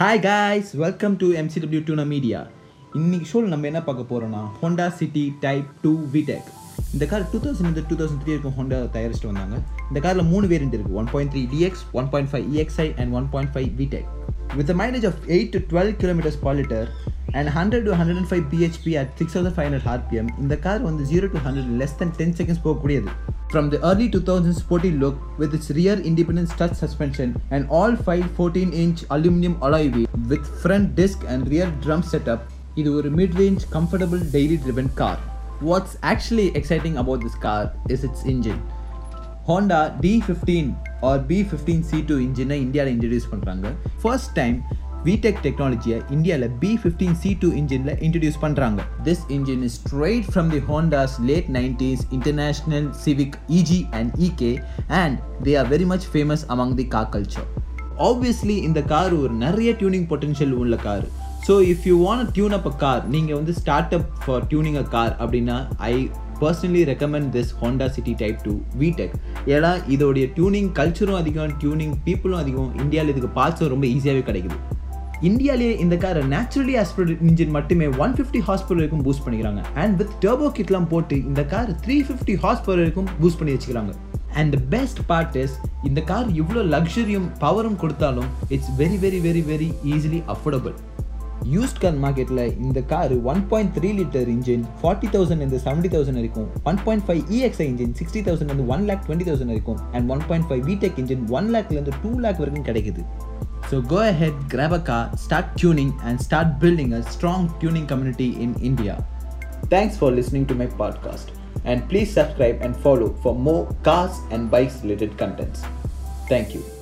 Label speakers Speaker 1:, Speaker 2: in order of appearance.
Speaker 1: Hi guys welcome to M C W டூனா media இன்னைக்கு ஷோவில் நம்ம என்ன பார்க்க போகிறோம்னா Honda City type two VTEC இந்த car two thousand two thousand three இருக்கும் ஹோண்டா தயாரிச்சிட்டு வந்தாங்க. இந்த காரில் மூணு வேரியன்ட் இருக்குது one point three D X one point five E X I and one point five VTEC with mileage of eight to twelve kilometres per litre and hundred to hundred and five B H P at six thousand five hundred R P M இந்த car வந்து zero to hundred less than ten seconds போகக்கூடியது. from the early 2000s sporty look with its rear independent strut suspension and all 5 14 inch aluminum alloy wheel with front disc and rear drum setup இது ஒரு mid-range comfortable daily driven car what's actually exciting about this car is its engine Honda D fifteen R B fifteen C two இன்ஜினை இந்தியாவில் introduce பண்ணுறாங்க first time விடெக் டெக்னாலஜியை இந்தியாவில் B fifteen C two இன்ஜினில் introduce பண்ணுறாங்க this engine is straight from the Honda's late nineties international Civic E G and E K and they are very much famous among the car culture obviously இந்த car ஒரு நிறைய tuning potential உள்ள car so if you want tune up a car நீங்கள் வந்து start up for tuning a car அப்படின்னா I personally recommend this Honda City type two VTEC ஏன்னா இதோடைய tuning கல்ச்சரும் அதிகம் டியூனிங் பீப்புளும் அதிகம் இந்தியாவில் இதுக்கு பார்ட்ஸும் ரொம்ப ஈஸியாகவே கிடைக்குது. இந்தியாவிலேயே இந்த காரை நேச்சுரலி ஆஸ்பிரேட் இன்ஜின் மட்டுமே one fifty horse power boost பண்ணிக்கிறாங்க. அண்ட் வித் டர்போ கிட்லாம் போட்டு இந்த car three fifty horse power boost பண்ணி வச்சுக்கிறாங்க. அண்ட் பெஸ்ட் பார்ட் இஸ் இந்த கார் இவ்வளோ லக்ஸரியும் பவரும் கொடுத்தாலும் it's very very very very easily affordable used car மார்க்கெட்டில் இந்த car one point three litre engine forty thousand இருந்து செவன்ட்டி தௌசண்ட் வரைக்கும் one point five E X I engine sixty thousand வந்து ஒன் லேக் டுவெண்ட்டி தௌசண்ட் வரைக்கும் and one point five VTEC engine one லேக்லேருந்து two lakh வரைக்கும் கிடைக்குது. So go ahead, grab a car, start tuning, and start building a strong tuning community in India. Thanks for listening to my podcast. And please subscribe and follow for more cars and bikes related contents. Thank you.